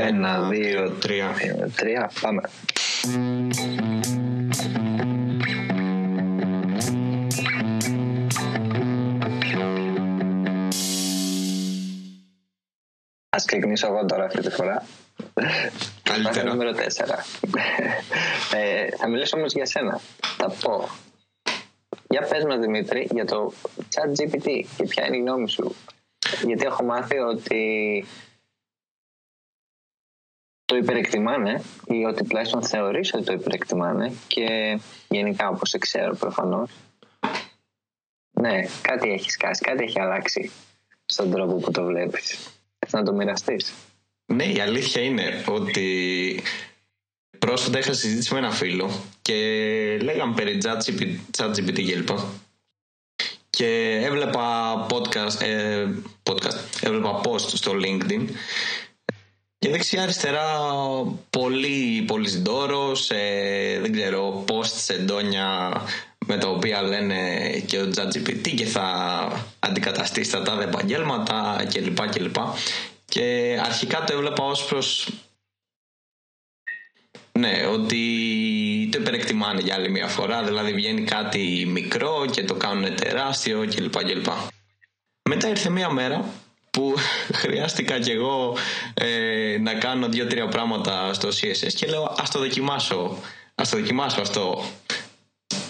Ένα, δύο, τρία. δύο, τρία. Πάμε. Ας ξεκινήσω εγώ τώρα αυτή τη φορά. Καλύτερα. νούμερο 4. ε, θα μιλήσω όμως για σένα. Θα πω. Για πες μας Δημήτρη για το chat GPT και ποια είναι η γνώμη σου. Γιατί έχω μάθει ότι το υπερεκτιμάνε ή ότι τουλάχιστον θεωρείς ότι το υπερεκτιμάνε και γενικά όπως σε ξέρω προφανώς. Ναι, κάτι έχει σκάσει, κάτι έχει αλλάξει στον τρόπο που το βλέπεις. Θες να το μοιραστείς; Ναι, η αλήθεια είναι ότι πρόσφατα είχα συζήτηση με ένα φίλο και λέγαμε περί ChatGPT κλπ. Και έβλεπα podcast, ε, podcast, έβλεπα post στο LinkedIn και δεξιά αριστερά πολύ, πολύ συντόρος, ε, δεν ξέρω, post σε εντόνια με τα οποία λένε και ο ChatGPT και θα αντικαταστήσει τα τάδε επαγγέλματα κλπ. κλπ. Και αρχικά το έβλεπα ως προς ναι, ότι το υπερεκτιμάνε για άλλη μια φορά, δηλαδή βγαίνει κάτι μικρό και το κάνουν τεράστιο κλπ. κλπ. Μετά ήρθε μια μέρα που χρειάστηκα κι εγώ ε, να κάνω δύο-τρία πράγματα στο CSS και λέω ας το δοκιμάσω, ας το δοκιμάσω αυτό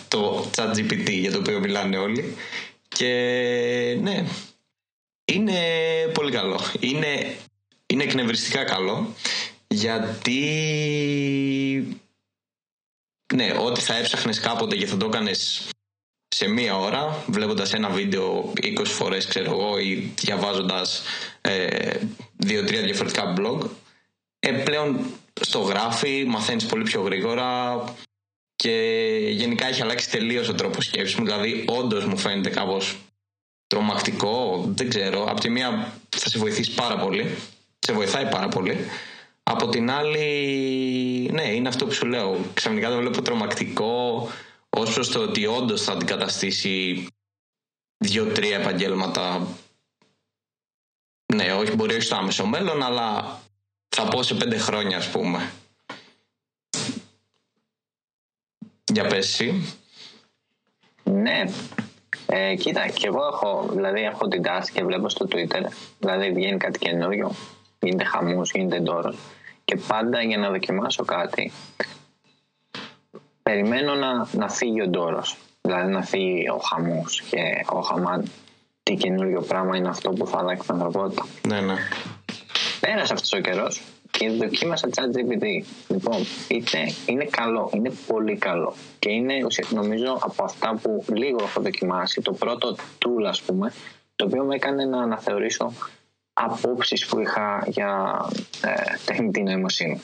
το chat GPT για το οποίο μιλάνε όλοι και ναι, είναι πολύ καλό. Είναι, είναι εκνευριστικά καλό γιατί ναι, ό,τι θα έψαχνες κάποτε και θα το έκανες σε μία ώρα βλέποντας ένα βίντεο 20 φορές ξέρω εγώ ή διαβάζοντας ε, δύο-τρία διαφορετικά blog ε, πλέον στο γράφει, μαθαίνεις πολύ πιο γρήγορα και γενικά έχει αλλάξει τελείως ο τρόπος σκέψης μου. Δηλαδή, όντως μου φαίνεται κάπως τρομακτικό, δεν ξέρω. Από τη μία θα σε βοηθήσει πάρα πολύ, σε βοηθάει πάρα πολύ. Από την άλλη, ναι, είναι αυτό που σου λέω. Ξαφνικά το βλέπω τρομακτικό ως προς το ότι όντως θα αντικαταστήσει δύο-τρία επαγγέλματα. Ναι, όχι, μπορεί όχι στο άμεσο μέλλον, αλλά θα πω σε πέντε χρόνια, ας πούμε. Για πες εσύ. Ναι. Ε, κοίτα, και εγώ έχω, δηλαδή έχω την τάση και βλέπω στο Twitter, δηλαδή βγαίνει κάτι καινούριο, γίνεται χαμός, γίνεται ντόρος. Και πάντα για να δοκιμάσω κάτι, περιμένω να, να φύγει ο ντόρος. Δηλαδή να φύγει ο χαμός και ο χαμάν. Τι καινούριο πράγμα είναι αυτό που θα αλλάξει την ανθρωπότητα. Ναι, ναι. Πέρασε αυτός ο καιρός και δοκίμασα chat GPT. Λοιπόν, είναι, είναι καλό, είναι πολύ καλό. Και είναι νομίζω από αυτά που λίγο έχω δοκιμάσει, το πρώτο tool ας πούμε, το οποίο με έκανε να αναθεωρήσω απόψεις που είχα για ε, τεχνητή νοημοσύνη.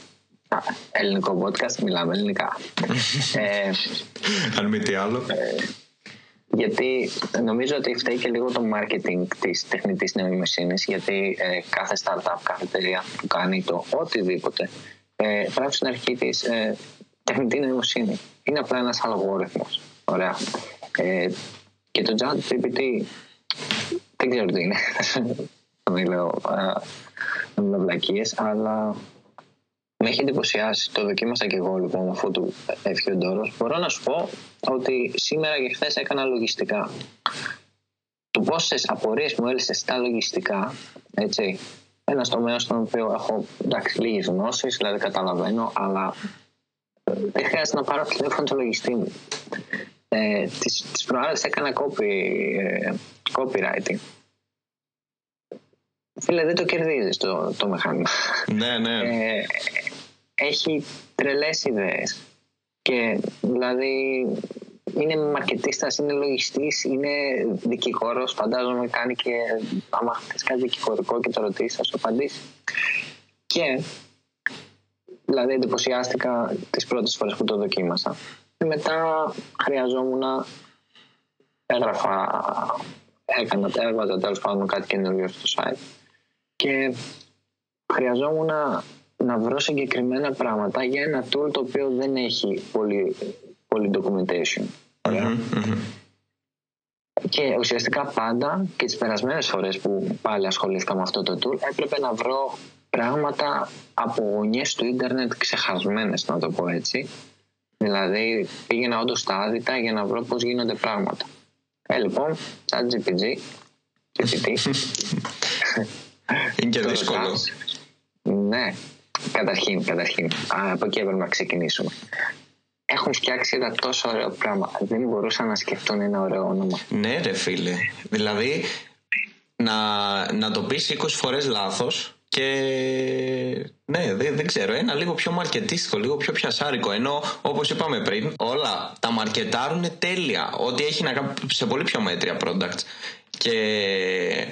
Ελληνικό podcast, μιλάμε ελληνικά. ε, Αν μη τι άλλο. Ε, γιατί νομίζω ότι φταίει και λίγο το marketing της τεχνητής νοημοσύνης γιατί ε, κάθε startup, κάθε εταιρεία που κάνει το οτιδήποτε ε, γράφει στην αρχή της ε, τεχνητή νοημοσύνη. Είναι απλά ένας αλγόριθμος. Ωραία. Ε, και το chat GPT δεν ξέρω τι είναι. Να μην λέω βλακίες, αλλά με έχει εντυπωσιάσει. Το δοκίμασα και εγώ λοιπόν αφού του έφυγε ο Ντόρος. Μπορώ να σου πω ότι σήμερα και χθες έκανα λογιστικά. Το πόσες απορίες μου έλυσες στα λογιστικά, έτσι. Ένα τομέα στον οποίο έχω λίγες γνώσεις, δηλαδή καταλαβαίνω, αλλά ε, δεν χρειάζεται να πάρω τηλέφωνο το λογιστή μου. Ε, τις, τις προάλλες έκανα copy, ε, copywriting. Φίλε, δεν το κερδίζεις το, το μηχάνημα. Ναι, ναι. Ε, έχει τρελές ιδέες. Και δηλαδή είναι μαρκετίστας, είναι λογιστής, είναι δικηγόρος, φαντάζομαι κάνει και άμα θες κάτι δικηγορικό και το ρωτήσεις θα σου απαντήσει. Και δηλαδή εντυπωσιάστηκα τις πρώτες φορές που το δοκίμασα. Και μετά χρειαζόμουν έγραφα, έκανα, έβαζα τέλος πάντων κάτι καινούριο στο site και χρειαζόμουν να βρω συγκεκριμένα πράγματα για ένα tool το οποίο δεν έχει πολύ, πολύ documentation. Και ουσιαστικά πάντα και τις περασμένες φορές που πάλι ασχολήθηκα με αυτό το tool έπρεπε να βρω πράγματα από γωνιές του ίντερνετ ξεχασμένες να το πω έτσι. Δηλαδή πήγαινα όντως στα άδυτα για να βρω πώς γίνονται πράγματα. Ε λοιπόν chat GPT GPT είναι και δύσκολο. Ναι καταρχήν, καταρχήν από εκεί έπρεπε να ξεκινήσουμε έχουν φτιάξει ένα τόσο ωραίο πράγμα. Δεν μπορούσαν να σκεφτούν ένα ωραίο όνομα. Ναι, ρε φίλε. Δηλαδή, να, να το πεις 20 φορές λάθος και ναι, δεν, δεν ξέρω, ένα λίγο πιο μαρκετίστικο, λίγο πιο πιασάρικο. Ενώ όπως είπαμε πριν, όλα τα μαρκετάρουν τέλεια. Ό,τι έχει να κάνει σε πολύ πιο μέτρια products. Και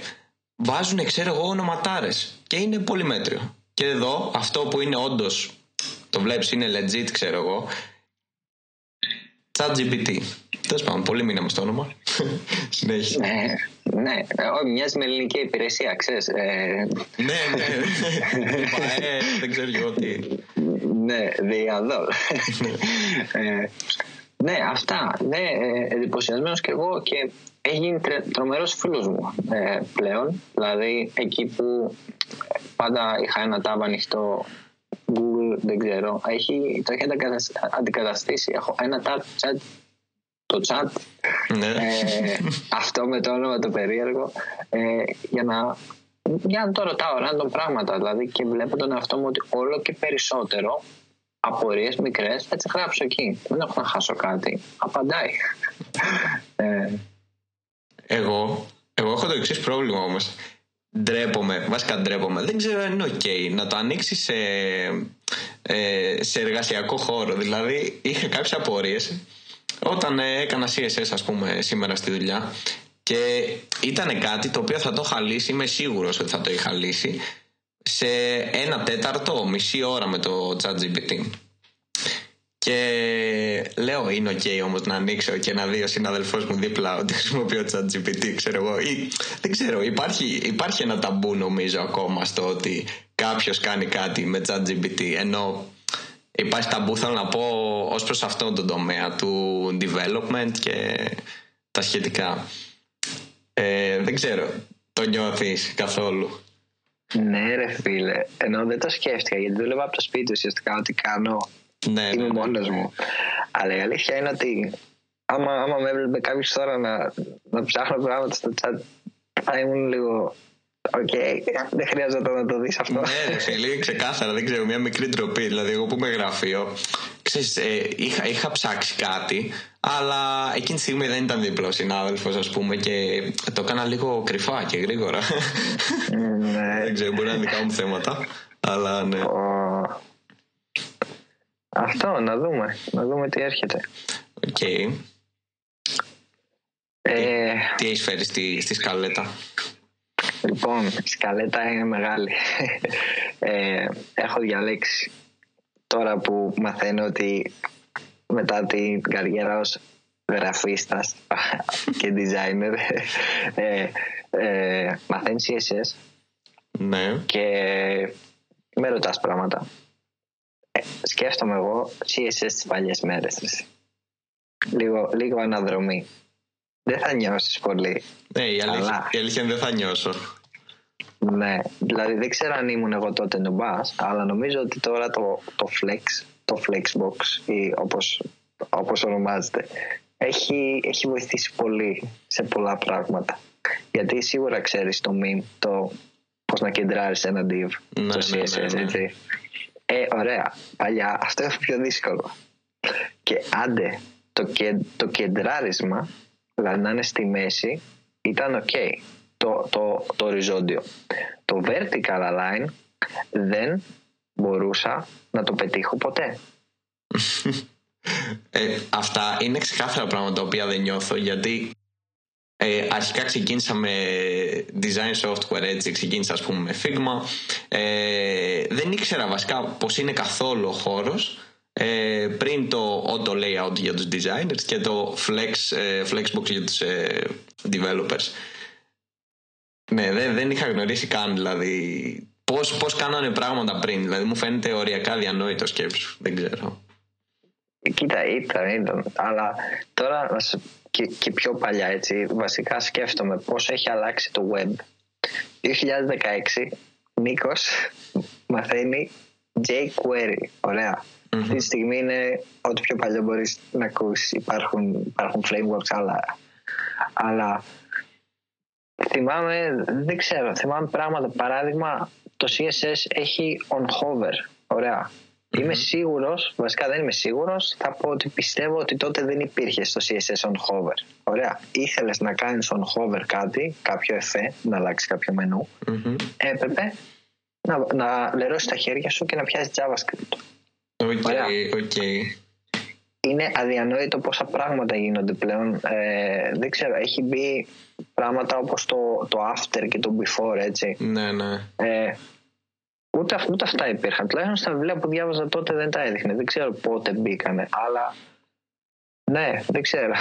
βάζουν, ξέρω εγώ, ονοματάρες. Και είναι πολύ μέτριο. Και εδώ, αυτό που είναι όντως, το βλέπεις είναι legit, ξέρω εγώ, ChatGPT. Τέλος πάντων, πολύ μήνυμα στο όνομα. Συνέχισε. Ναι, ναι. Μοιάζει με ελληνική υπηρεσία, ξέρεις. Ε. Ναι, ναι. Ε, δεν ξέρω εγώ τι. Ναι, διαδόλ. Ε, ναι, αυτά. Ναι, εντυπωσιασμένος κι εγώ και έχει γίνει τρομερός φίλος μου πλέον. Δηλαδή, εκεί που πάντα είχα ένα τάμπ ανοιχτό Google, δεν ξέρω. Έχει, το έχει αντικαταστήσει. Έχω ένα tab chat, το chat. Ναι. Ε, αυτό με το όνομα το περίεργο. Ε, για να για να το ρωτάω random πράγματα δηλαδή και βλέπω τον εαυτό μου ότι όλο και περισσότερο απορίες μικρές θα τις γράψω εκεί δεν έχω να χάσω κάτι απαντάει ε. Εγώ, εγώ έχω το εξής πρόβλημα όμως ντρέπομαι, βασικά ντρέπομαι. Δεν ξέρω αν είναι ok να το ανοίξει σε, ε, σε εργασιακό χώρο. Δηλαδή, είχα κάποιες απορίες όταν ε, έκανα CSS, ας πούμε, σήμερα στη δουλειά. Και ήταν κάτι το οποίο θα το είχα λύσει, είμαι σίγουρος ότι θα το είχα λύσει, σε ένα τέταρτο, μισή ώρα με το ChatGPT. Και λέω είναι ok όμως να ανοίξω και να δει ο συναδελφός μου δίπλα ότι χρησιμοποιώ chat GPT, ξέρω εγώ. Ή, δεν ξέρω, υπάρχει, υπάρχει ένα ταμπού νομίζω ακόμα στο ότι κάποιος κάνει κάτι με chat GPT. Ενώ υπάρχει ταμπού, θέλω να πω, ως προς αυτόν τον τομέα του development και τα σχετικά. Ε, δεν ξέρω, το νιώθεις καθόλου; Ναι, ρε φίλε. Ενώ δεν το σκέφτηκα γιατί δούλευα από το σπίτι ουσιαστικά ότι κάνω ναι, Είμαι ναι, μόνος ναι. μου. Αλλά η αλήθεια είναι ότι άμα, άμα με έβλεπε κάποιος τώρα να, να ψάχνω πράγματα στο chat θα ήμουν λίγο OK, okay. δεν χρειάζεται να το δεις αυτό. Ναι, φίλε, ξεκάθαρα, δεν ξέρω, μια μικρή ντροπή. Δηλαδή, εγώ που είμαι γραφείο, ξέρεις, ε, είχα, είχα ψάξει κάτι, αλλά εκείνη τη στιγμή δεν ήταν δίπλα ο συνάδελφος, ας πούμε, και το έκανα λίγο κρυφά και γρήγορα. Ναι. δεν ξέρω, μπορεί να είναι δικά μου θέματα, αλλά ναι. Αυτό, να δούμε. Να δούμε τι έρχεται. OK. Okay. Ε, τι, έχεις φέρει στη, στη σκαλέτα; Λοιπόν, η σκαλέτα είναι μεγάλη. Ε, έχω διαλέξει τώρα που μαθαίνω ότι μετά την καριέρα ως γραφίστας και designer ε, ε, μαθαίνεις CSS ναι. και με ρωτάς πράγματα σκέφτομαι εγώ CSS τις παλιές μέρες. Λίγο, λίγο αναδρομή. Δεν θα νιώσεις πολύ. Ναι, η αλήθεια, αλλά... η αλήθεια δεν θα νιώσω. Ναι, δηλαδή δεν ξέρω αν ήμουν εγώ τότε νομπάς, αλλά νομίζω ότι τώρα το, το Flex, το Flexbox ή όπως, όπως ονομάζεται, έχει, έχει βοηθήσει πολύ σε πολλά πράγματα. Γιατί σίγουρα ξέρεις το meme, το πώς να κεντράρεις ένα div, ναι, το CSS, ναι, ναι, ναι. έτσι. Ε, ωραία. Παλιά αυτό είναι πιο δύσκολο. Και άντε το, και, το κεντράρισμα, δηλαδή να είναι στη μέση, ήταν ok. Το, το, το οριζόντιο. Το vertical align δεν μπορούσα να το πετύχω ποτέ. Ε, αυτά είναι ξεκάθαρα πράγματα τα οποία δεν νιώθω γιατί ε, αρχικά ξεκίνησα με design software έτσι, ξεκίνησα ας πούμε με Figma. Ε, δεν ήξερα βασικά πως είναι καθόλου ο χώρος ε, πριν το auto layout για τους designers και το flex, ε, flexbox για τους ε, developers. Ναι, δεν, δεν είχα γνωρίσει καν δηλαδή πώς, πώς κάνανε πράγματα πριν. Δηλαδή μου φαίνεται οριακά διανόητο σκέψου. Δεν ξέρω. Κοίτα, ήταν, ήταν. Αλλά τώρα να σου και, και πιο παλιά έτσι βασικά σκέφτομαι πώς έχει αλλάξει το web 2016 Νίκος μαθαίνει jQuery. Ωραία. Αυτή τη στιγμή είναι ό,τι πιο παλιό μπορείς να ακούσεις. Υπάρχουν, υπάρχουν frameworks, αλλά, αλλά θυμάμαι, δεν ξέρω, θυμάμαι πράγματα. Παράδειγμα, το CSS έχει on hover. Ωραία. Είμαι σίγουρος, βασικά δεν είμαι σίγουρος, θα πω ότι πιστεύω ότι τότε δεν υπήρχε στο CSS on hover. Ωραία. Ήθελες να κάνεις on hover κάτι, κάποιο εφέ, να αλλάξεις κάποιο μενού. Έπρεπε να, να λερώσεις τα χέρια σου και να πιάσεις JavaScript. OK, OK. Είναι αδιανόητο πόσα πράγματα γίνονται πλέον. Ε, δεν ξέρω, έχει μπει πράγματα όπως το, το after και το before, έτσι. Ναι, ναι. Ε, ούτε, ούτε αυτά υπήρχαν. Τουλάχιστον στα βιβλία που διάβαζα τότε δεν τα έδειχνε. Δεν ξέρω πότε μπήκανε, αλλά ναι, δεν ξέρω.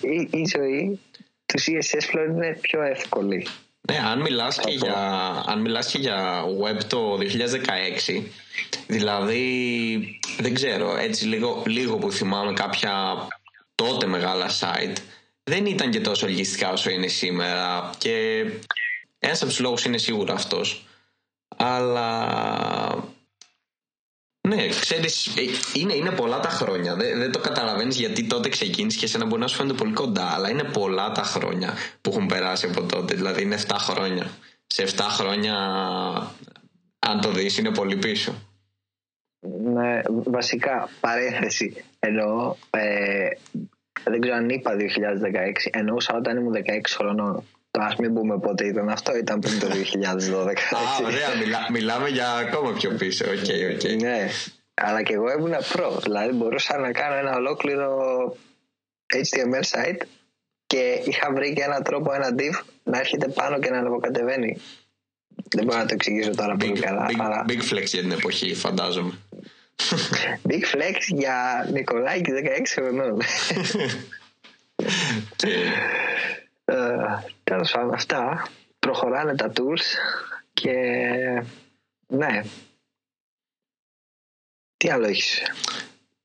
η, η ζωή του CSS πλέον είναι πιο εύκολη. Ναι, αν μιλάς, και για, αν μιλάς και για web το 2016, δηλαδή δεν ξέρω, έτσι λίγο, λίγο που θυμάμαι κάποια τότε μεγάλα site, δεν ήταν και τόσο ελκυστικά όσο είναι σήμερα και ένας από τους λόγους είναι σίγουρα αυτός. Αλλά ναι, ξέρεις, ε, είναι, είναι πολλά τα χρόνια. Δεν, δεν το καταλαβαίνεις γιατί τότε ξεκίνησες και εσένα μπορεί να σου φαίνεται πολύ κοντά, αλλά είναι πολλά τα χρόνια που έχουν περάσει από τότε. Δηλαδή είναι 7 χρόνια. Σε 7 χρόνια, αν το δεις, είναι πολύ πίσω. Ναι, βασικά, παρένθεση, εννοώ, ε, δεν ξέρω αν είπα 2016, εννοούσα όταν ήμουν 16 χρονών. Το ας μην πούμε πότε ήταν αυτό, ήταν πριν το 2012. Α, ωραία, μιλά, μιλάμε για ακόμα πιο πίσω. Okay, okay. Ναι, αλλά και εγώ ήμουν προ. Δηλαδή μπορούσα να κάνω ένα ολόκληρο HTML site και είχα βρει και έναν τρόπο, ένα div να έρχεται πάνω και να ανεβοκατεβαίνει. Δεν μπορώ να το εξηγήσω τώρα big, πολύ καλά. Big, αλλά... big flex για την εποχή, φαντάζομαι. big flex για Νικολάκη 16 χρονών. Uh, Τέλος πάντων, αυτά. Προχωράνε τα tools και ναι. Τι άλλο έχεις;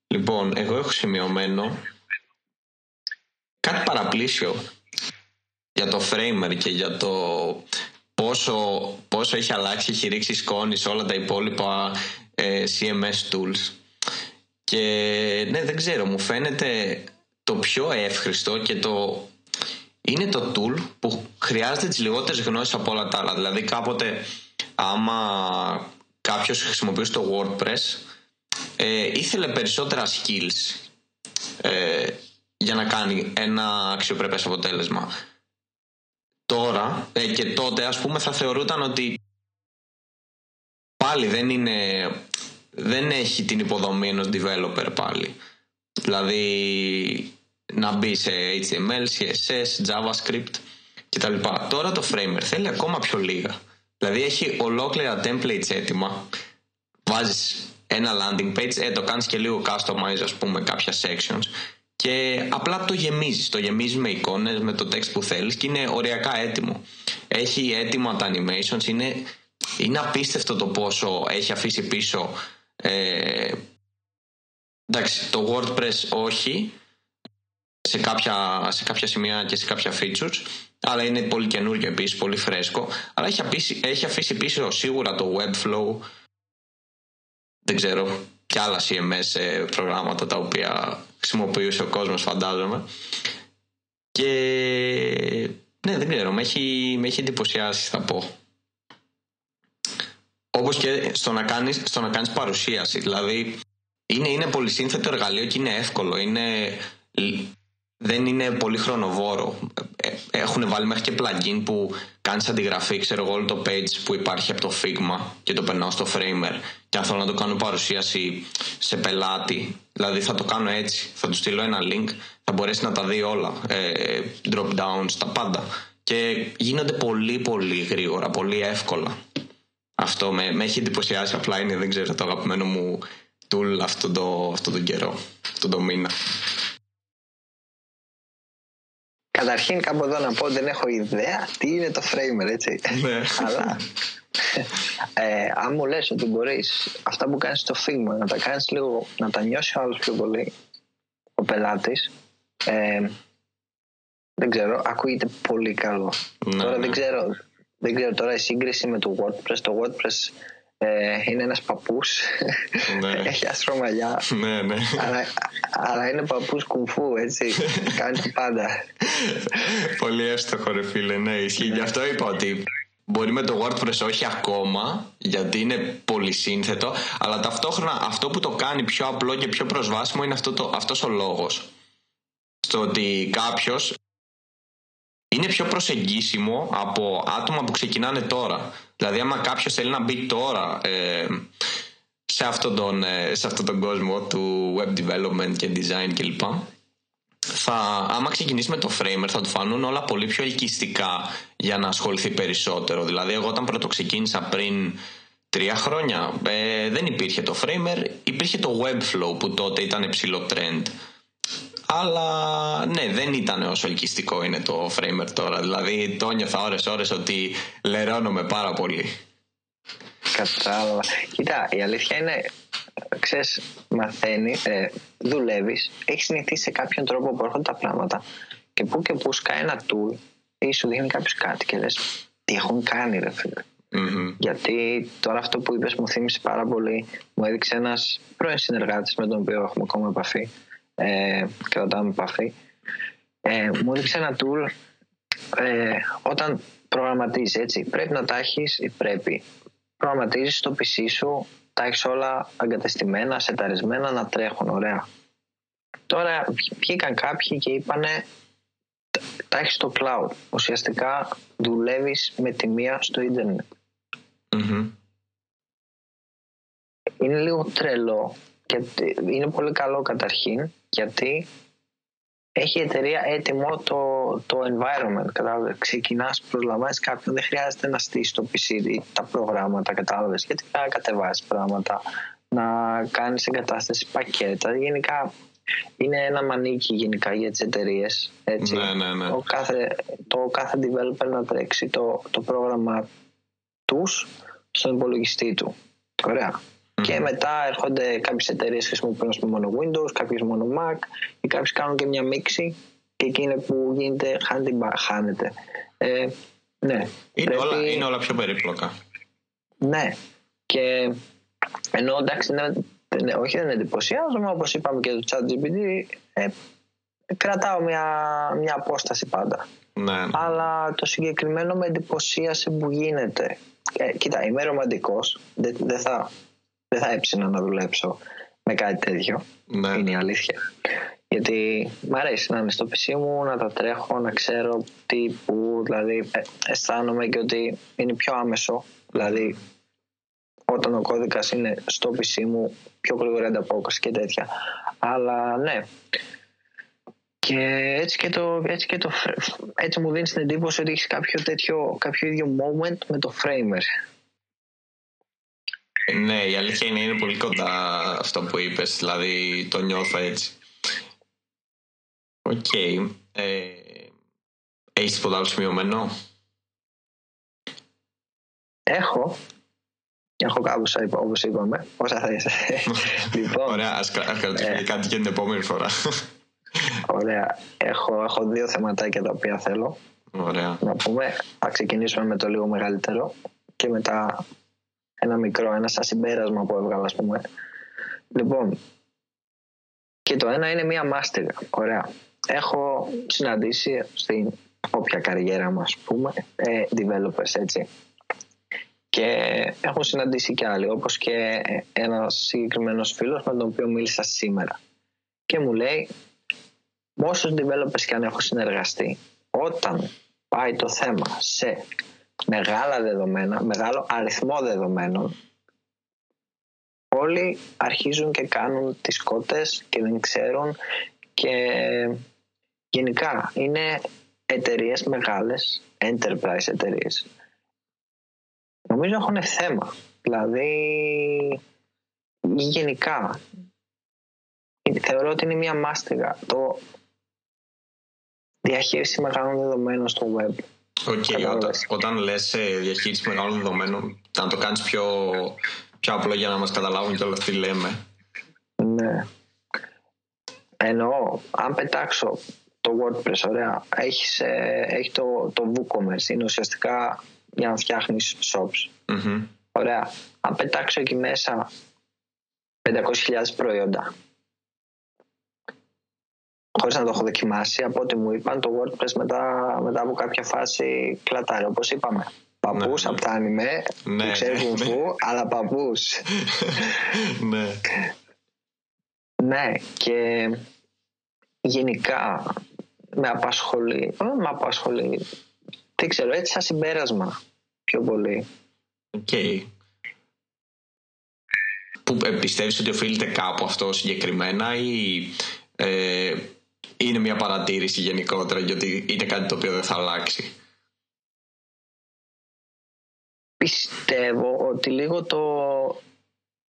Λοιπόν, εγώ έχω σημειωμένο κάτι παραπλήσιο για το framer και για το πόσο, πόσο έχει αλλάξει, έχει ρίξει σκόνη σε όλα τα υπόλοιπα ε, CMS tools. Και ναι, δεν ξέρω, μου φαίνεται το πιο εύχριστο και το είναι το tool που χρειάζεται τις λιγότερες γνώσεις από όλα τα άλλα. Δηλαδή κάποτε άμα κάποιος χρησιμοποιούσε το WordPress ε, ήθελε περισσότερα skills ε, για να κάνει ένα αξιοπρεπές αποτέλεσμα. Τώρα ε, και τότε ας πούμε θα θεωρούταν ότι πάλι δεν είναι δεν έχει την υποδομή ενός developer πάλι. Δηλαδή να μπει σε HTML, CSS, JavaScript κτλ. Τώρα το Framer θέλει ακόμα πιο λίγα. Δηλαδή έχει ολόκληρα templates έτοιμα. Βάζεις ένα landing page, ε, το κάνεις και λίγο customize ας πούμε κάποια sections και απλά το γεμίζεις. Το γεμίζεις με εικόνες, με το text που θέλεις και είναι οριακά έτοιμο. Έχει έτοιμα τα animations, είναι, είναι απίστευτο το πόσο έχει αφήσει πίσω ε, εντάξει, το WordPress όχι, σε κάποια, σε κάποια σημεία και σε κάποια features αλλά είναι πολύ καινούργιο επίσης, πολύ φρέσκο. Αλλά έχει αφήσει, έχει αφήσει πίσω σίγουρα το Webflow. Δεν ξέρω και άλλα CMS ε, προγράμματα τα οποία χρησιμοποιούσε ο κόσμος φαντάζομαι. Και ναι δεν ξέρω με έχει, με έχει εντυπωσιάσει θα πω. Όπως και στο να κάνεις, στο να κάνεις παρουσίαση δηλαδή είναι, είναι πολύ σύνθετο εργαλείο και είναι εύκολο είναι δεν είναι πολύ χρονοβόρο. Ε, έχουν βάλει μέχρι και plugin που κάνεις αντιγραφή, ξέρω εγώ, όλο το page που υπάρχει από το Figma και το περνάω στο Framer. Και αν θέλω να το κάνω παρουσίαση σε πελάτη, δηλαδή θα το κάνω έτσι. Θα του στείλω ένα link, θα μπορέσει να τα δει όλα. Ε, drop downs, τα πάντα. Και γίνονται πολύ πολύ γρήγορα, πολύ εύκολα. Αυτό με, με έχει εντυπωσιάσει. Απλά είναι, δεν ξέρω, το αγαπημένο μου tool αυτόν το, αυτό τον καιρό, αυτόν τον μήνα. Καταρχήν κάπου εδώ να πω δεν έχω ιδέα τι είναι το framer έτσι. Ναι. Αλλά ε, αν μου λες ότι μπορείς αυτά που κάνεις στο Figma να τα κάνεις λίγο, να τα νιώσει ο άλλος πιο πολύ ο πελάτης ε, δεν ξέρω, ακούγεται πολύ καλό. Ναι, τώρα ναι. δεν ξέρω, δεν ξέρω τώρα η σύγκριση με το WordPress. Το WordPress Ε, είναι ένας παππούς, Ναι. έχει άσπρο μαλλιά, ναι, ναι. αλλά, αλλά είναι παππούς κουμφού, έτσι, κάνει τα πάντα. Πολύ εύστοχο ρε φίλε, ναι, ισχύει. Γι' αυτό είπα ότι μπορεί με το WordPress όχι ακόμα, γιατί είναι πολύ σύνθετο, αλλά ταυτόχρονα αυτό που το κάνει πιο απλό και πιο προσβάσιμο είναι αυτό το, αυτός ο λόγος. Στο ότι κάποιος είναι πιο προσεγγίσιμο από άτομα που ξεκινάνε τώρα. Δηλαδή, άμα κάποιος θέλει να μπει τώρα ε, σε, αυτόν τον, ε, σε αυτόν τον κόσμο του web development και design κλπ. Θα, άμα ξεκινήσει με το framer θα του φανούν όλα πολύ πιο ελκυστικά για να ασχοληθεί περισσότερο. Δηλαδή εγώ όταν πρώτο ξεκίνησα πριν τρία χρόνια ε, δεν υπήρχε το framer, υπήρχε το webflow που τότε ήταν ψηλό trend. Αλλά ναι, δεν ήταν όσο ελκυστικό είναι το framer τώρα. Δηλαδή το νιώθα ώρες ώρες ότι λερώνομαι πάρα πολύ. Κατάλαβα. Κοίτα, η αλήθεια είναι, ξέρεις, μαθαίνει, ε, δουλεύεις, έχεις συνηθίσει σε κάποιον τρόπο που έρχονται τα πράγματα και που και που σκάει ένα tool ή σου δίνει κάποιος κάτι και λες τι έχουν κάνει ρε φίλε. Μμμ. Γιατί τώρα αυτό που είπες μου θύμισε πάρα πολύ. Μου έδειξε ένας πρώην συνεργάτης με τον οποίο έχουμε ακόμα επαφή ε, κρατάμε επαφή. Ε, μου έδειξε ένα tool ε, όταν προγραμματίζεις έτσι. Πρέπει να τα έχεις ή πρέπει. Προγραμματίζεις στο PC σου, τα έχεις όλα εγκατεστημένα, σεταρισμένα να τρέχουν ωραία. Τώρα βγήκαν κάποιοι και είπανε τα έχεις στο cloud. Ουσιαστικά δουλεύεις με τη μία στο ίντερνετ. Μμμ. είναι λίγο τρελό και είναι πολύ καλό καταρχήν γιατί έχει η εταιρεία έτοιμο το, το environment. Κατάλαβες. Ξεκινάς, προσλαμβάνεις κάποιον, δεν χρειάζεται να στήσεις το PC τα προγράμματα, κατάλαβες. Γιατί να κατεβάσεις πράγματα, να κάνεις εγκατάσταση πακέτα. Γενικά είναι ένα μανίκι γενικά για τις εταιρείες. Έτσι. Ναι, ναι, ναι. Το, κάθε, το κάθε developer να τρέξει το, το πρόγραμμα τους στον υπολογιστή του. Ωραία. Και μετά έρχονται κάποιες εταιρείες που χρησιμοποιούν ας πούμε, μόνο Windows, κάποιες μόνο Mac ή κάποιες κάνουν και μια μίξη και εκεί είναι που γίνεται, χάνεται. η μπα- χάνεται. Ε, ναι. Είναι, Πρέπει- όλα, είναι όλα πιο περίπλοκα. Ναι. Και ενώ εντάξει, ναι, ναι, όχι δεν εντυπωσιάζομαι, όπως είπαμε και το ChatGPT, ε, κρατάω μια, μια απόσταση πάντα. Ναι. Αλλά το συγκεκριμένο με εντυπωσίασε που γίνεται. Ε, κοίτα, είμαι ρομαντικός, δεν, δεν θα, δεν θα έψηνα να δουλέψω με κάτι τέτοιο. ναι. Είναι η αλήθεια. Γιατί μ' αρέσει να είναι στο PC μου, να τα τρέχω, να ξέρω τι, που, δηλαδή ε, αισθάνομαι και ότι είναι πιο άμεσο. Δηλαδή όταν ο κώδικας είναι στο PC μου, πιο γρήγορη ανταπόκριση και τέτοια. Αλλά ναι. Και έτσι, και το, έτσι, και το, fr- έτσι μου δίνεις την εντύπωση ότι έχεις κάποιο τέτοιο, κάποιο ίδιο moment με το framer. Ναι, η αλήθεια είναι είναι πολύ κοντά αυτό που είπες, δηλαδή το νιώθω έτσι. Οκ. Ε, έχεις τίποτα άλλο σημειωμένο; Έχω, έχω κάπου όπως είπαμε, όσα θες. λοιπόν, Ωραία, ας, κα- ας κρατήσουμε Ε. κάτι και την επόμενη φορά. Ωραία. Έχω, έχω δύο θεματάκια τα οποία θέλω Ωραία. να πούμε. Θα ξεκινήσουμε με το λίγο μεγαλύτερο και μετά ένα μικρό, ένα σαν συμπέρασμα που έβγαλα, ας πούμε. Λοιπόν, και το ένα είναι μία μάστιγα. Ωραία. Έχω συναντήσει στην όποια καριέρα μου, ας πούμε, ε, developers, έτσι. Και έχω συναντήσει και άλλοι, όπως και ένας συγκεκριμένος φίλος με τον οποίο μίλησα σήμερα. Και μου λέει, με όσους developers και αν έχω συνεργαστεί, όταν πάει το θέμα σε μεγάλα δεδομένα, μεγάλο αριθμό δεδομένων, όλοι αρχίζουν και κάνουν τις κότες και δεν ξέρουν και γενικά είναι εταιρείες μεγάλες, enterprise εταιρείες. Νομίζω έχουν θέμα. Δηλαδή, γενικά, θεωρώ ότι είναι μια μάστιγα το διαχείριση μεγάλων δεδομένων στο web. OK, Κατάλαβες. όταν, όταν λες ε, διαχείριση μεγάλων δεδομένων, να το κάνεις πιο, πιο απλό για να μας καταλάβουν κιόλας τι λέμε. Ναι. Εννοώ, αν πετάξω το WordPress, ωραία, έχεις, ε, έχει το, το WooCommerce, είναι ουσιαστικά για να φτιάχνεις shops. Μμμ. Ωραία. Αν πετάξω εκεί μέσα 500.000 προϊόντα χωρίς να το έχω δοκιμάσει από ό,τι μου είπαν το WordPress μετά, μετά από κάποια φάση κλατάρει όπως είπαμε παππούς ναι, από τα anime ναι, ξέρεις ναι, ναι. αλλά παππούς. Ναι. Ναι και γενικά με απασχολεί με απασχολεί. Δεν ξέρω έτσι σαν συμπέρασμα πιο πολύ. OK. Okay. Που ε, πιστεύεις ότι οφείλεται κάπου αυτό συγκεκριμένα ή ε, είναι μια παρατήρηση γενικότερα γιατί είναι κάτι το οποίο δεν θα αλλάξει. Πιστεύω ότι λίγο το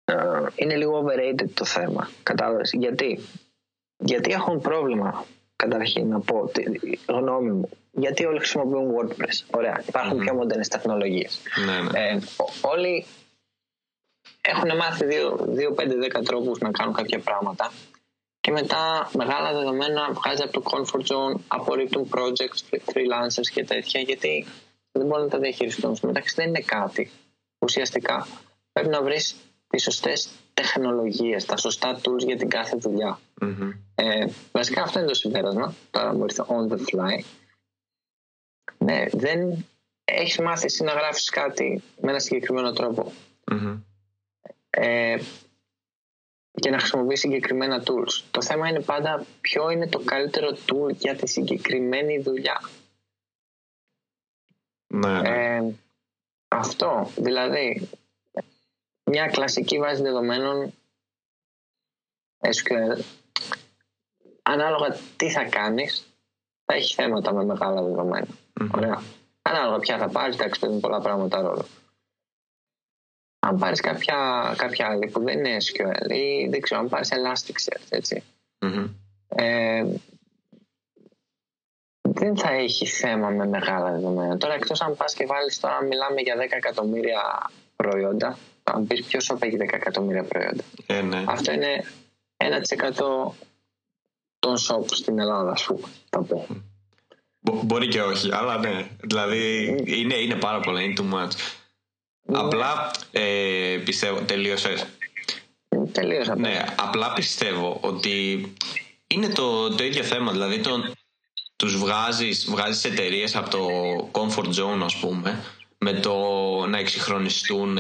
ε, είναι λίγο overrated το θέμα. Κατάλαβες; Γιατί, γιατί έχουν πρόβλημα καταρχήν να πω τη γνώμη μου. Γιατί όλοι χρησιμοποιούν WordPress; Ωραία. Υπάρχουν mm-hmm. πιο μοντέρνες τεχνολογίες. Ναι, ναι. Ε, όλοι έχουν μάθει 2-5-10 τρόπους να κάνουν κάποια πράγματα και μετά μεγάλα δεδομένα βγάζει από το comfort zone, απορρίπτουν projects, freelancers και τέτοια γιατί δεν μπορούν να τα διαχειριστούν. Στο μεταξύ δεν είναι κάτι. Ουσιαστικά πρέπει να βρεις τις σωστές τεχνολογίες, τα σωστά tools για την κάθε δουλειά. Mm-hmm. Ε, βασικά αυτό είναι το συμπέρασμα. Τώρα μου ήρθε on the fly. Ναι, δεν έχεις μάθει εσύ να γράφεις κάτι με ένα συγκεκριμένο τρόπο. Mm-hmm. Ε, και να χρησιμοποιεί συγκεκριμένα tools. Το θέμα είναι πάντα ποιο είναι το καλύτερο tool για τη συγκεκριμένη δουλειά. Ναι, ναι. Ε, αυτό, δηλαδή μια κλασική βάση δεδομένων SQL ανάλογα τι θα κάνεις θα έχει θέματα με μεγάλα Ωραία. Ανάλογα ποια θα πάρεις, εντάξει παίζουν πολλά πράγματα ρόλο αν πάρεις κάποια, κάποια άλλη που δεν είναι SQL ή δεν ξέρω, αν πάρεις Elasticsearch, έτσι. Ε, δεν θα έχει θέμα με μεγάλα δεδομένα. Τώρα, εκτός αν πας και βάλεις τώρα, μιλάμε για 10 εκατομμύρια προϊόντα. Αν πει ποιος έχει 10 εκατομμύρια προϊόντα. Ε, ναι. Αυτό είναι 1% των shop στην Ελλάδα, ας πούμε. Θα πω. Μπορεί και όχι, αλλά ναι. Δηλαδή είναι, είναι πάρα πολλά, είναι too much. Απλά ε, πιστεύω. Τελείωσες. Τελείωσα. Ναι, απλά πιστεύω ότι είναι το, το ίδιο θέμα. Δηλαδή, το, τους βγάζεις, βγάζεις εταιρείες από το comfort zone, ας πούμε, με το να εξυγχρονιστούν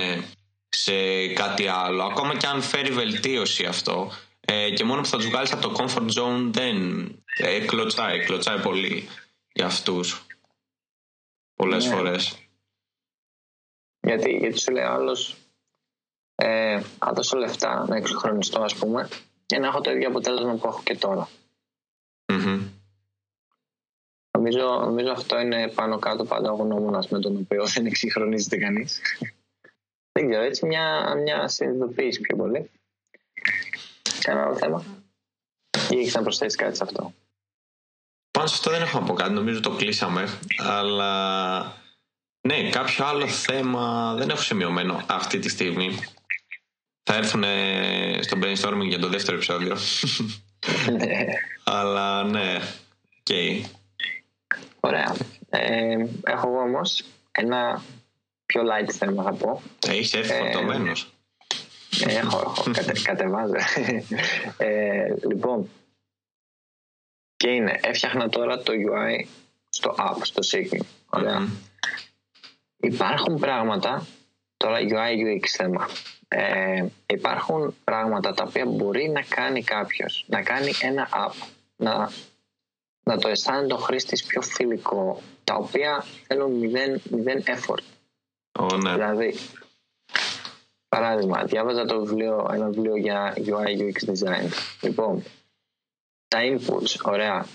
σε κάτι άλλο. Ακόμα και αν φέρει βελτίωση αυτό. Ε, και μόνο που θα τους βγάλεις από το comfort zone δεν ε, κλωτσάει, κλωτσάει πολύ για αυτούς. Πολλές ναι. φορές. Γιατί, γιατί σου λέει άλλος, ε, θα δώσω λεφτά να εξυγχρονιστώ, ας πούμε, και να έχω το ίδιο αποτέλεσμα που έχω και τώρα. Mm-hmm. Νομίζω, νομίζω αυτό είναι πάνω κάτω πάντα ο γνώμονας με τον οποίο δεν εξυγχρονίζεται κανείς. δεν ξέρω, έτσι μια, μια συνειδητοποίηση πιο πολύ. Σε ένα άλλο θέμα; Ή έχεις να προσθέσεις κάτι σε αυτό; Πάνω σε αυτό δεν έχω να πω κάτι, νομίζω το κλείσαμε. Αλλά ναι, κάποιο άλλο θέμα δεν έχω σημειωμένο αυτή τη στιγμή. Θα έρθουν στο brainstorming για το δεύτερο επεισόδιο. Ναι. Αλλά ναι, οκ. Ωραία. Ε, έχω εγώ όμως ένα πιο light θέμα θα πω. Έχεις έρθει φορτωμένος. Ε, έχω, έχω κατε, κατεβάζω. Ε, λοιπόν, και είναι, έφτιαχνα τώρα το UI στο app, στο Sigma. Ωραία. Υπάρχουν πράγματα, τώρα UI UX θέμα, ε, υπάρχουν πράγματα τα οποία μπορεί να κάνει κάποιος, να κάνει ένα app, να, να το αισθάνεται ο χρήστη πιο φιλικό, τα οποία θέλουν μηδέν, μηδέν effort. Oh, ναι. Δηλαδή, παράδειγμα, διάβαζα το βιβλίο, ένα βιβλίο για UI UX design. Λοιπόν, τα inputs, ωραία,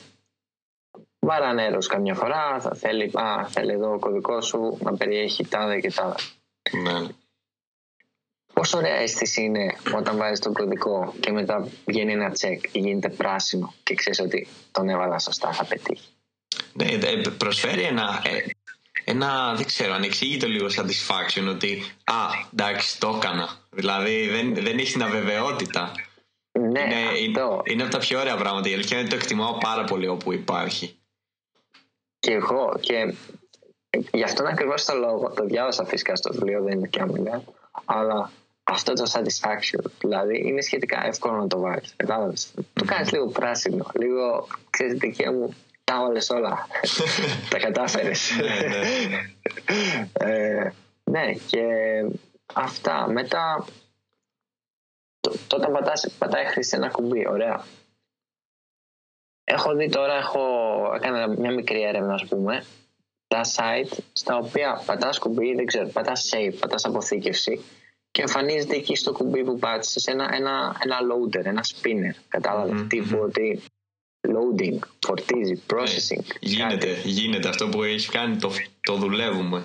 βάρα νερό καμιά φορά, θα θέλει, α, θέλει εδώ ο κωδικός σου να περιέχει τάδε και τάδε. Ναι. Πόσο ωραία αίσθηση είναι όταν βάζεις τον κωδικό και μετά βγαίνει ένα τσεκ ή γίνεται πράσινο και ξέρεις ότι τον έβαλα σωστά, θα πετύχει. Ναι, προσφέρει ένα, ε, ένα, δεν ξέρω, ανεξήγητο λίγο satisfaction ότι α, εντάξει, το έκανα. Δηλαδή δεν, δεν έχει την αβεβαιότητα. Ναι, είναι, αυτό. Είναι, είναι από τα πιο ωραία πράγματα. Η αλήθεια είναι το εκτιμάω πάρα πολύ όπου υπάρχει και εγώ και γι' αυτόν ακριβώς το λόγο, το διάβασα φυσικά στο βιβλίο, δεν είναι και άμυλα, αλλά αυτό το satisfaction, δηλαδή είναι σχετικά εύκολο να το βάλεις, κατάλαβες. Το κάνεις λίγο πράσινο, λίγο, ξέρεις, δικαία μου, τα όλες όλα, τα κατάφερες. ναι, ναι. ε, ναι, και αυτά. Μετά, τότε πατάς, πατάει χρήση ένα κουμπί, ωραία. Έχω δει τώρα, έχω, έκανα μια μικρή έρευνα, ας πούμε, τα site στα οποία πατάς κουμπί, δεν ξέρω, πατάς save, πατάς αποθήκευση και εμφανίζεται εκεί στο κουμπί που πάτησες ένα, ένα, ένα loader, ένα spinner, κατάλαβες, mm-hmm. τύπου ότι loading, φορτίζει, processing. Ε, γίνεται, γίνεται αυτό που έχεις κάνει, το, το δουλεύουμε.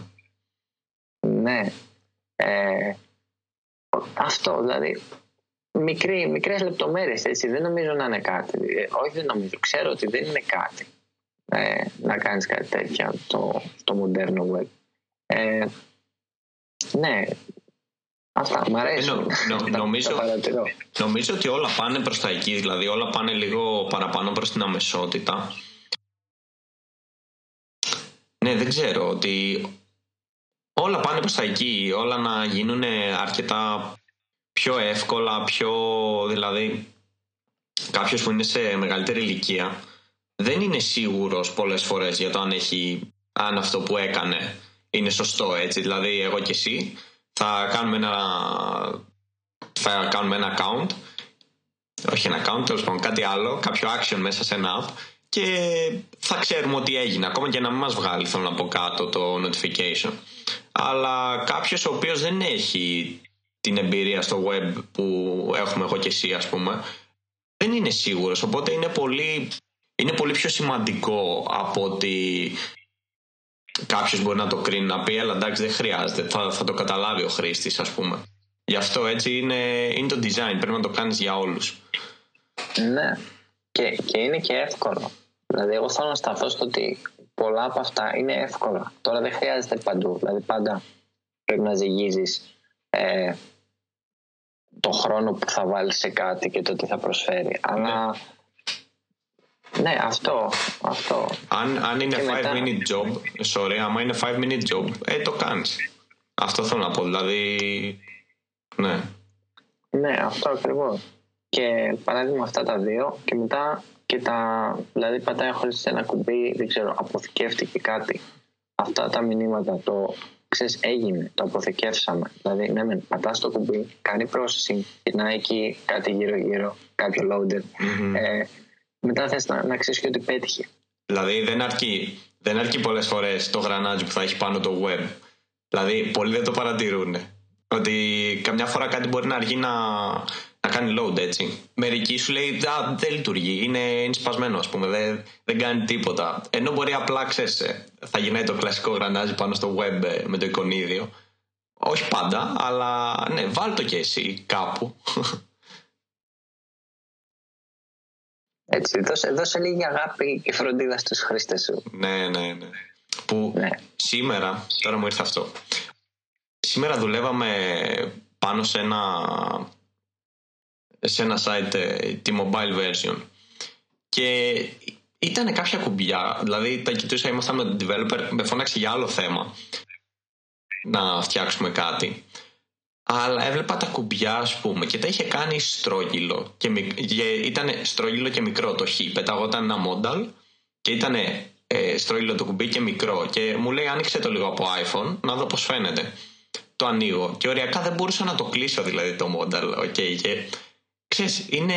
Ναι. Ε, αυτό, δηλαδή, μικρέ, μικρές λεπτομέρειες, έτσι, δεν νομίζω να είναι κάτι. Ε, όχι δεν νομίζω, ξέρω ότι δεν είναι κάτι ε, να κάνεις κάτι τέτοιο στο, στο μοντέρνο web. Ε, ναι, αυτά μου αρέσουν. νομίζω, νομίζω ότι όλα πάνε προς τα εκεί, δηλαδή όλα πάνε λίγο παραπάνω προς την αμεσότητα. Ναι, δεν ξέρω ότι όλα πάνε προς τα εκεί, όλα να γίνουν αρκετά πιο εύκολα, πιο δηλαδή κάποιος που είναι σε μεγαλύτερη ηλικία δεν είναι σίγουρος πολλές φορές για το αν, έχει, αν αυτό που έκανε είναι σωστό έτσι. Δηλαδή εγώ και εσύ θα κάνουμε ένα, θα κάνουμε ένα account όχι ένα account, τέλος πάντων κάτι άλλο, κάποιο action μέσα σε ένα app και θα ξέρουμε ότι έγινε, ακόμα και να μην μας βγάλει θέλω να πω κάτω το notification. Αλλά κάποιος ο οποίος δεν έχει την εμπειρία στο web που έχουμε εγώ και εσύ ας πούμε δεν είναι σίγουρος, οπότε είναι πολύ είναι πολύ πιο σημαντικό από ότι κάποιος μπορεί να το κρίνει να πει, αλλά εντάξει δεν χρειάζεται, θα, θα το καταλάβει ο χρήστης, ας πούμε. Γι' αυτό έτσι είναι, είναι το design, πρέπει να το κάνεις για όλους. Ναι, και, και είναι και εύκολο. Δηλαδή, εγώ θέλω να σταθώ στο ότι πολλά από αυτά είναι εύκολα. Τώρα δεν χρειάζεται παντού. Δηλαδή, πάντα πρέπει να ζυγίζεις ε, το χρόνο που θα βάλει σε κάτι και το τι θα προσφέρει. Αλλά ναι. Ναι, αυτό. αυτό. Αν, αν είναι 5 μετά... minute job, sorry, άμα είναι 5 minute job, ε, το κάνεις. Αυτό θέλω να πω. Δηλαδή. Ναι. Ναι, αυτό ακριβώς. Και παράδειγμα αυτά τα δύο και μετά και τα. Δηλαδή πατάει χωρίς ένα κουμπί, δεν ξέρω, αποθηκεύτηκε κάτι. Αυτά τα μηνύματα το ξέρεις, έγινε, το αποθηκεύσαμε. Δηλαδή, ναι, με πατάς το κουμπί, κάνει processing, κοινάει εκεί κάτι γύρω-γύρω, κάποιο loader. Mm-hmm. Ε, μετά θες να, να ξέρεις και ότι πέτυχε. Δηλαδή δεν αρκεί, δεν αρκεί πολλές φορές το γρανάζι που θα έχει πάνω το web. Δηλαδή πολλοί δεν το παρατηρούν. Ότι καμιά φορά κάτι μπορεί να αργεί να, να κάνει load έτσι. Μερικοί σου λέει Α, δεν λειτουργεί, είναι, είναι σπασμένο ας πούμε, δεν, δεν κάνει τίποτα. Ενώ μπορεί απλά ξέρεις, ε, θα γυρνάει το κλασικό γρανάζι πάνω στο web ε, με το εικονίδιο. Όχι πάντα, αλλά ναι, βάλ το και εσύ κάπου. Έτσι, δώσε, δώσε λίγη αγάπη και φροντίδα στους χρήστες σου. Ναι, ναι, ναι. Που ναι. σήμερα, τώρα μου ήρθε αυτό. Σήμερα δουλεύαμε πάνω σε ένα, σε ένα site, ε, τη mobile version. Και ήταν κάποια κουμπιά, δηλαδή τα κοιτούσα, ήμασταν με τον developer, με φώναξε για άλλο θέμα να φτιάξουμε κάτι. Αλλά έβλεπα τα κουμπιά, ας πούμε, και τα είχε κάνει στρόγγυλο. Και, ήταν στρόγγυλο και μικρό το χ. Πεταγόταν ένα μόνταλ και ήταν ε, στρόγγυλο το κουμπί και μικρό. Και μου λέει, άνοιξε το λίγο από iPhone, να δω πώς φαίνεται. Το ανοίγω. Και οριακά δεν μπορούσα να το κλείσω, δηλαδή το μόνταλ. Okay, και ξέρεις, είναι.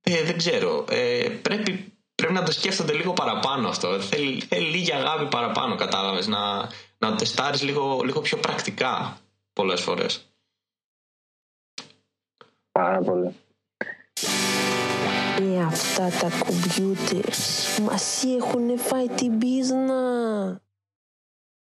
Ε, δεν ξέρω. Ε, πρέπει, πρέπει να το σκέφτονται λίγο παραπάνω αυτό. Θέλει, θέλει λίγη αγάπη παραπάνω, κατάλαβες. Να, να το τεστάρεις λίγο, λίγο πιο πρακτικά πολλές φορές. Πάρα πολύ. Ε, αυτά τα κομπιούτερ μας έχουν φάει την πίσνα.